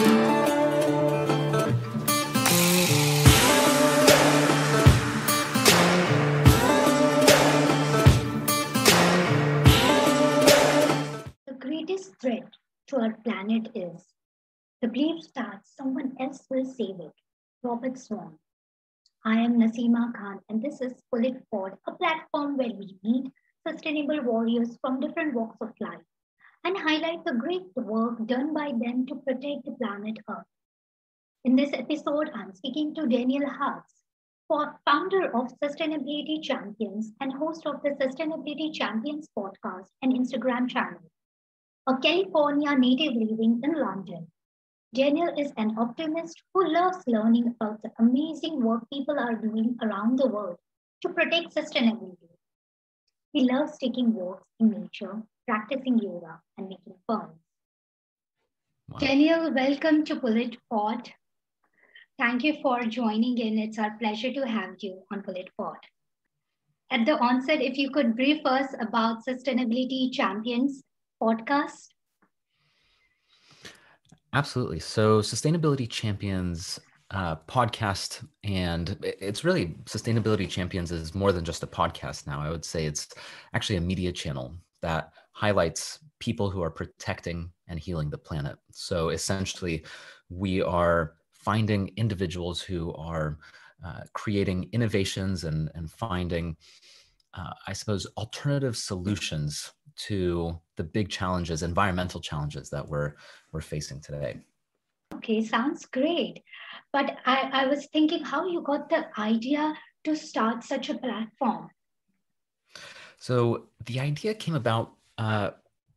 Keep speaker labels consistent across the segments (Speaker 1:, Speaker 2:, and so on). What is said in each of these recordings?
Speaker 1: The greatest threat to our planet is the belief that someone else will save it. Robert Swan. I am Nasima Khan, and this is POOLit a platform where we meet sustainable warriors from different walks of life and highlight the great work done by them to protect the planet Earth. In this episode, I'm speaking to Daniel Hartz, founder of Sustainability Champions and host of the Sustainability Champions podcast and Instagram channel, a California native living in London. Daniel is an optimist who loves learning about the amazing work people are doing around the world to protect sustainability. He loves taking walks in nature, practicing yoga, and making films. Wow. Daniel, welcome to POOLit Pod. Thank you for joining in. It's our pleasure to have you on POOLit Pod. At the onset, if you could brief us about Sustainability Champions podcast.
Speaker 2: Absolutely. So, Sustainability Champions uh, podcast, and it's really Sustainability Champions is more than just a podcast now. I would say it's actually a media channel that highlights people who are protecting and healing the planet. So, essentially, we are finding individuals who are uh, creating innovations and, and finding, uh, I suppose, alternative solutions to the big challenges, environmental challenges that we're, we're facing today.
Speaker 1: Okay, sounds great. But I, I was thinking how you got the idea to start such a platform.
Speaker 2: So the idea came about uh,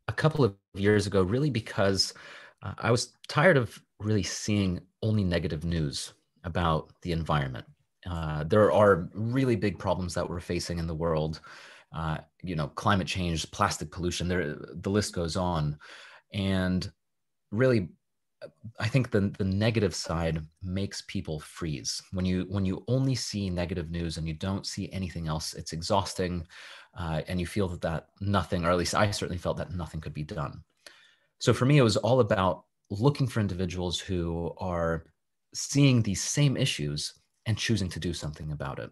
Speaker 2: a couple of years ago, really because uh, I was tired of really seeing only negative news about the environment. Uh, there are really big problems that we're facing in the world. Uh, you know, climate change, plastic pollution. There, the list goes on, and really, I think the the negative side makes people freeze. When you when you only see negative news and you don't see anything else, it's exhausting, uh, and you feel that that nothing, or at least I certainly felt that nothing could be done. So for me, it was all about looking for individuals who are seeing these same issues and choosing to do something about it.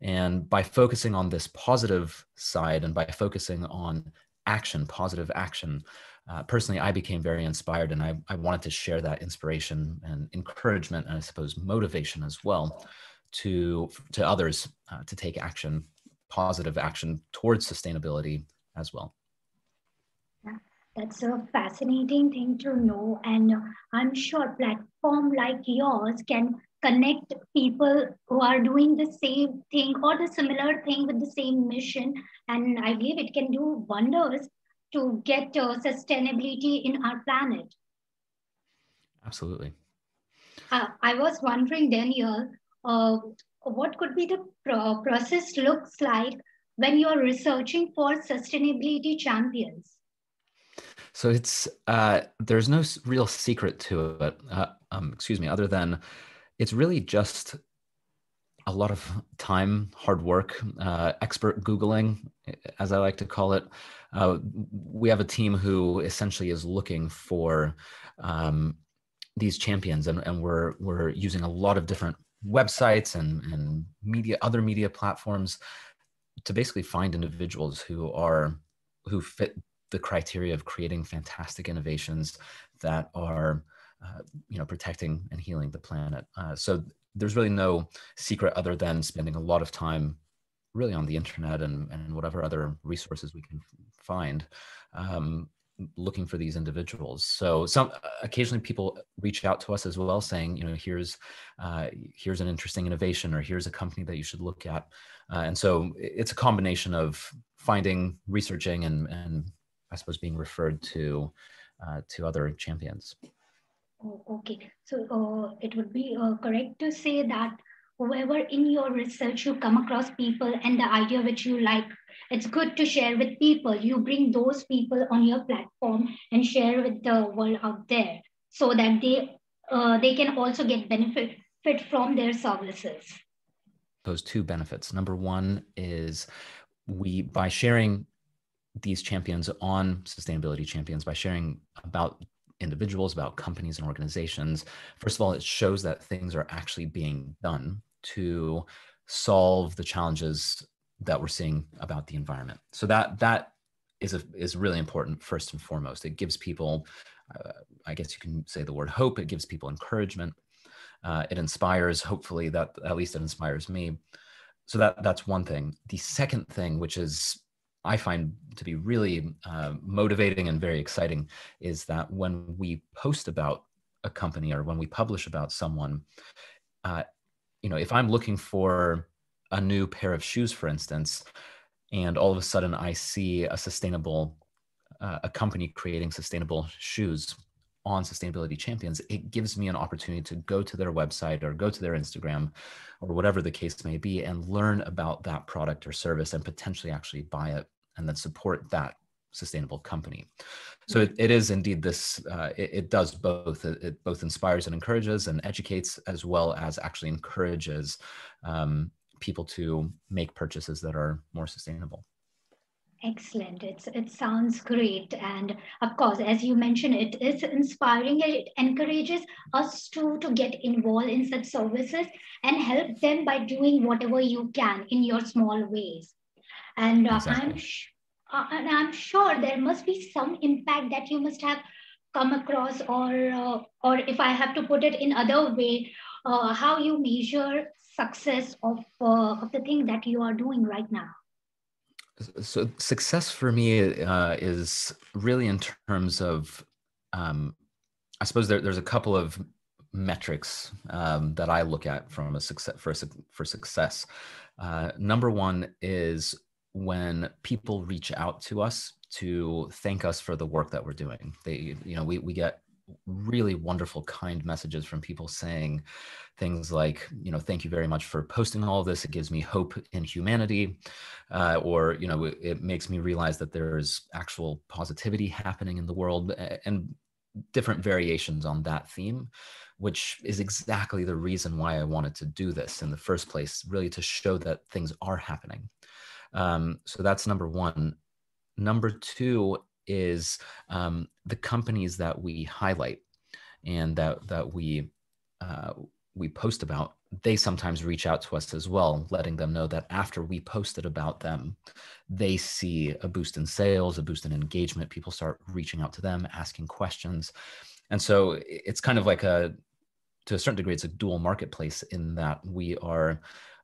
Speaker 2: And by focusing on this positive side and by focusing on action, positive action, uh, personally, I became very inspired and I, I wanted to share that inspiration and encouragement and I suppose motivation as well to, to others uh, to take action, positive action towards sustainability as well.
Speaker 1: That's a fascinating thing to know. And I'm sure platform like yours can connect people who are doing the same thing or the similar thing with the same mission. And I believe it can do wonders to get uh, sustainability in our planet.
Speaker 2: Absolutely.
Speaker 1: Uh, I was wondering, Daniel, uh, what could be the pro- process looks like when you're researching for sustainability champions?
Speaker 2: So it's uh, there's no real secret to it. Uh, um, excuse me, other than it's really just a lot of time, hard work, uh, expert Googling, as I like to call it. Uh, we have a team who essentially is looking for um, these champions, and, and we're we're using a lot of different websites and, and media, other media platforms, to basically find individuals who are who fit the criteria of creating fantastic innovations that are uh, you know protecting and healing the planet. Uh, so there's really no secret other than spending a lot of time really on the internet and, and whatever other resources we can find. Um, looking for these individuals. So some occasionally people reach out to us as well saying you know here's uh, here's an interesting innovation or here's a company that you should look at. Uh, and so it's a combination of finding researching and, and i suppose being referred to uh, to other champions.
Speaker 1: Oh, okay. So uh, it would be uh, correct to say that whoever in your research you come across people and the idea which you like, it's good to share with people. You bring those people on your platform and share with the world out there so that they uh, they can also get benefit fit from their services.
Speaker 2: Those two benefits. Number one is we by sharing these champions on sustainability champions by sharing about individuals, about companies and organizations. First of all, it shows that things are actually being done to solve the challenges that we're seeing about the environment. So that that is a, is really important first and foremost. It gives people, uh, I guess you can say the word hope. It gives people encouragement. Uh, it inspires. Hopefully, that at least it inspires me. So that that's one thing. The second thing, which is I find to be really uh, motivating and very exciting, is that when we post about a company or when we publish about someone, uh, you know, if I'm looking for a new pair of shoes, for instance, and all of a sudden I see a sustainable, uh, a company creating sustainable shoes on Sustainability Champions, it gives me an opportunity to go to their website or go to their Instagram or whatever the case may be and learn about that product or service and potentially actually buy it and then support that sustainable company. So it, it is indeed this, uh, it, it, does both. It, it, both inspires and encourages and educates as well as actually encourages um, people to make purchases that are more sustainable.
Speaker 1: Excellent. It's it sounds great, and of course, as you mentioned, it is inspiring. It encourages us to to get involved in such services and help them by doing whatever you can in your small ways. And uh, exactly. I'm uh, and I'm sure there must be some impact that you must have come across, or uh, or if I have to put it in other way, uh, how you measure success of uh, of the thing that you are doing right now?
Speaker 2: So success for me uh, is really in terms of um, i suppose there, there's a couple of metrics um, that i look at from a success for, for success. Uh, number one is when people reach out to us to thank us for the work that we're doing. They you know we, we get really wonderful kind messages from people saying things like you know thank you very much for posting all this. It gives me hope in humanity uh, or you know it, it, makes me realize that there's actual positivity happening in the world and different variations on that theme which is exactly the reason why i wanted to do this in the first place really to show that things are happening. Um, so that's number one. Number two is um, the companies that we highlight and that that we uh, we post about they sometimes reach out to us as well letting them know that after we posted about them they see a boost in sales a boost in engagement people start reaching out to them asking questions. And so it's kind of like a to a certain degree it's a dual marketplace in that we are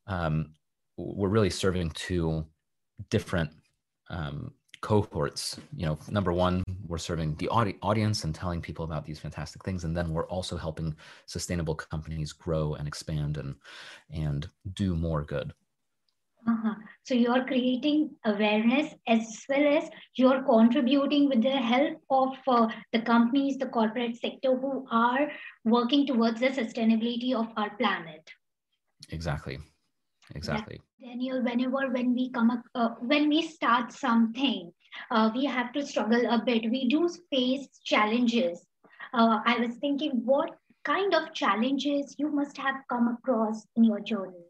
Speaker 2: um, we're really serving two different um, cohorts. You know number one we're serving the audi- audience and telling people about these fantastic things and then we're also helping sustainable companies grow and expand and and do more good.
Speaker 1: Uh-huh. so you're creating awareness as well as you're contributing with the help of uh, the companies the corporate sector who are working towards the sustainability of our planet.
Speaker 2: Exactly exactly.
Speaker 1: Yeah. daniel whenever when we come up uh, when we start something uh, we have to struggle a bit. We do face challenges. Uh, i was thinking what kind of challenges you must have come across in your journey?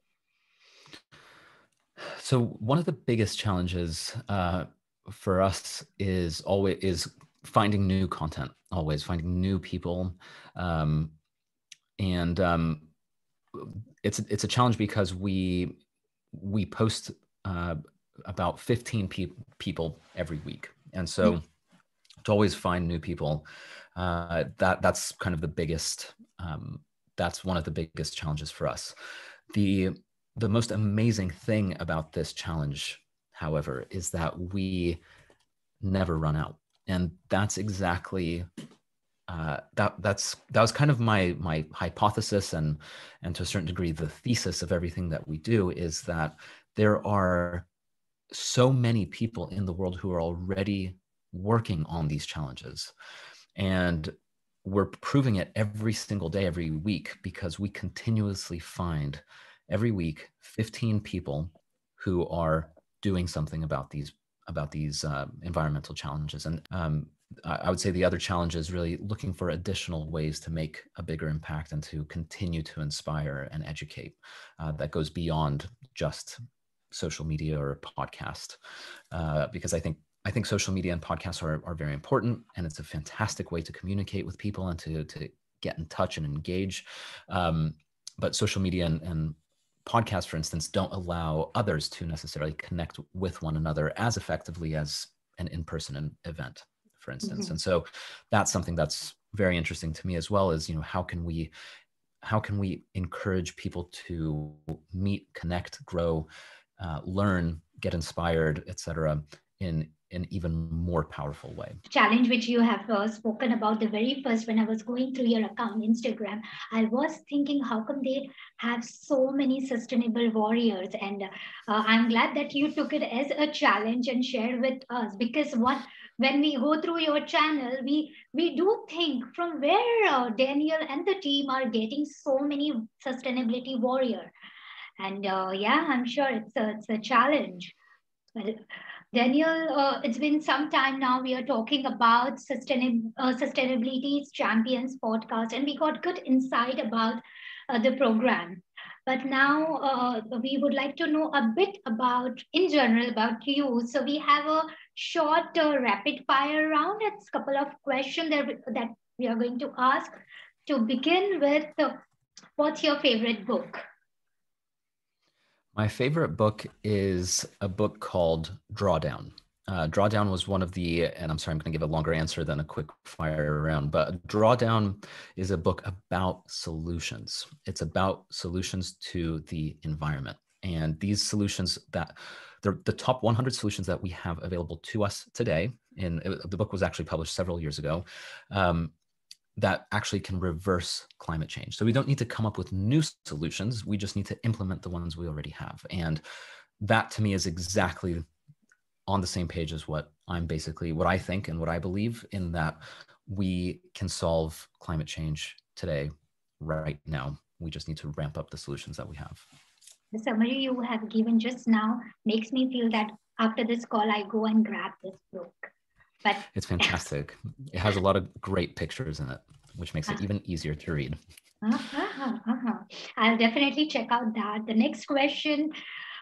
Speaker 2: So one of the biggest challenges uh, for us is always is finding new content always finding new people. Um, and um, it's it's a challenge because we we post uh, about 15 pe- people every week. And so mm. to always find new people uh, that that's kind of the biggest um, that's one of the biggest challenges for us. The the most amazing thing about this challenge however is that we never run out. And that's exactly uh, that that's that was kind of my my hypothesis and and to a certain degree the thesis of everything that we do is that there are so many people in the world who are already working on these challenges. And we're proving it every single day every week because we continuously find every week 15 people who are doing something about these about these uh, environmental challenges. And um, I would say the other challenge is really looking for additional ways to make a bigger impact and to continue to inspire and educate uh, that goes beyond just social media or podcast. Uh, because I think I think social media and podcasts are, are very important, and it's a fantastic way to communicate with people and to, to get in touch and engage. Um, but social media and, and podcasts, for instance, don't allow others to necessarily connect with one another as effectively as an in person event, for instance. Mm-hmm. And so that's something that's very interesting to me as well is, you know, how can we how can we encourage people to meet, connect, grow, uh, learn, get inspired, etc., in an even more powerful way.
Speaker 1: Challenge which you have uh, spoken about the very first when I was going through your account, Instagram, I was thinking how come they have so many sustainable warriors, and uh, I'm glad that you took it as a challenge and shared with us because what when we go through your channel, we we do think from where uh, Daniel and the team are getting so many sustainability warrior, and uh, yeah, I'm sure it's a, it's a challenge. But, Daniel, uh, it's been some time now. We are talking about sustain, uh, Sustainability Champions podcast, and we got good insight about uh, the program. But now uh, we would like to know a bit about, in general, about you. So we have a short uh, rapid fire round. It's a couple of questions that, that we are going to ask. To begin with, what's your favorite book?
Speaker 2: My favorite book is a book called Drawdown. Uh, Drawdown was one of the, and I'm sorry, I'm going to give a longer answer than a quick fire round, but Drawdown is a book about solutions. It's about solutions to the environment. And these solutions that the, the top 100 solutions that we have available to us today, in the book was actually published several years ago, um, that actually can reverse climate change. So we don't need to come up with new solutions. We just need to implement the ones we already have. And that to me is exactly on the same page as what I'm basically what I think and what I believe in that we can solve climate change today, right now. We just need to ramp up the solutions that we have.
Speaker 1: The summary you have given just now makes me feel that after this call, I go and grab this book.
Speaker 2: But it's fantastic. it has a lot of great pictures in it, which makes it uh-huh. even easier to read.
Speaker 1: Uh-huh, uh-huh. I'll definitely check out that. The next question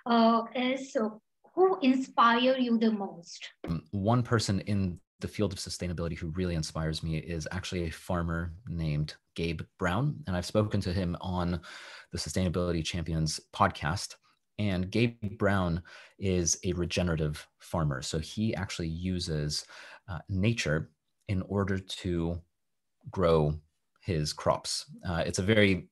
Speaker 1: uh, is uh, Who inspire you the most?
Speaker 2: Um, one person in the field of sustainability who really inspires me is actually a farmer named Gabe Brown. And I've spoken to him on the Sustainability Champions podcast. And Gabe Brown is a regenerative farmer. So he actually uses uh, nature in order to grow his crops. Uh, it's a very,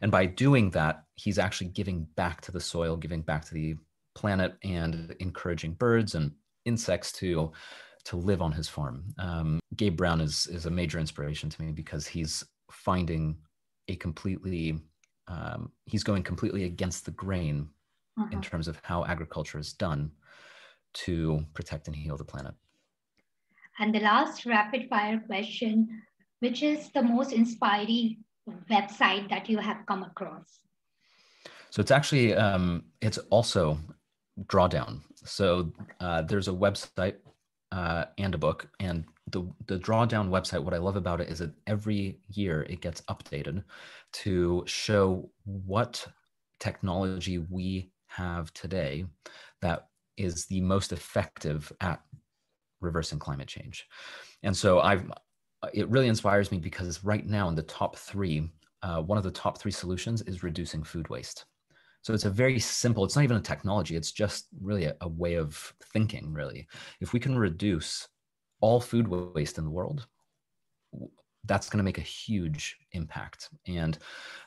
Speaker 2: and by doing that, he's actually giving back to the soil, giving back to the planet, and encouraging birds and insects to to live on his farm. Um, Gabe Brown is is a major inspiration to me because he's finding a completely um, he's going completely against the grain uh-huh. in terms of how agriculture is done to protect and heal the planet.
Speaker 1: And the last rapid fire question, which is the most inspiring website that you have come across?
Speaker 2: So it's actually, um, it's also Drawdown. So uh, there's a website uh, and a book. And the, the Drawdown website, what I love about it is that every year it gets updated to show what technology we have today that is the most effective at reversing climate change. And so I've it really inspires me because right now in the top three, uh, one of the top three solutions is reducing food waste. So it's a very simple, it's not even a technology, it's just really a, a way of thinking, really. If we can reduce all food waste in the world, that's going to make a huge impact. And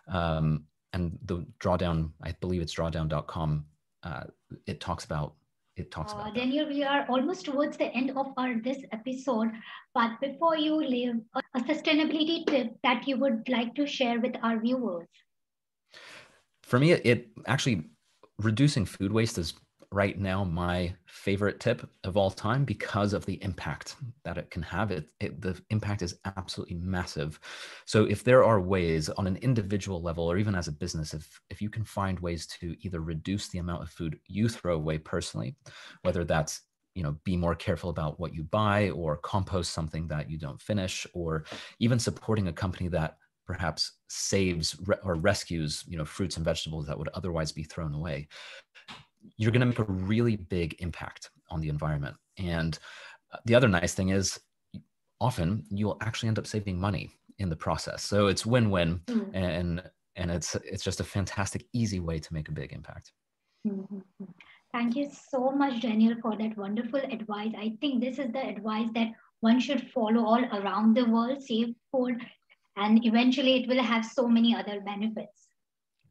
Speaker 2: um, and the drawdown, I believe it's drawdown.com, uh, it talks about it talks uh, about.
Speaker 1: Daniel, we are almost towards the end of our this episode, but before you leave, a sustainability tip that you would like to share with our viewers.
Speaker 2: For me, it actually reducing food waste is right now my favorite tip of all time because of the impact that it can have. It, it, the impact is absolutely massive. So if there are ways on an individual level or even as a business, if if you can find ways to either reduce the amount of food you throw away personally, whether that's you know be more careful about what you buy or compost something that you don't finish or even supporting a company that perhaps saves or rescues you know fruits and vegetables that would otherwise be thrown away you're going to make a really big impact on the environment. And uh, the other nice thing is often you'll actually end up saving money in the process. So it's win-win mm. and and it's it's just a fantastic easy way to make a big impact.
Speaker 1: Mm-hmm. Thank you so much Daniel for that wonderful advice. I think this is the advice that one should follow all around the world, save food and eventually it will have so many other benefits.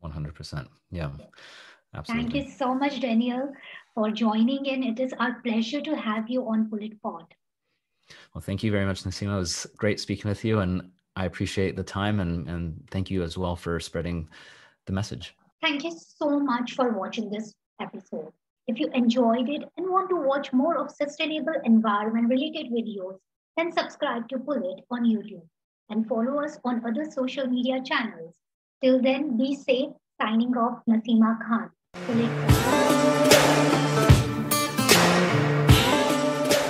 Speaker 2: 100%. Yeah. Absolutely.
Speaker 1: Thank you so much, Daniel, for joining in. It is our pleasure to have you on POOLit Pod.
Speaker 2: Well, thank you very much, Nasima. It was great speaking with you, and I appreciate the time and, and thank you as well for spreading the message.
Speaker 1: Thank you so much for watching this episode. If you enjoyed it and want to watch more of sustainable environment related videos, then subscribe to POOLit on YouTube and follow us on other social media channels. Till then, be safe. Signing off, Nasima Khan. POOLit.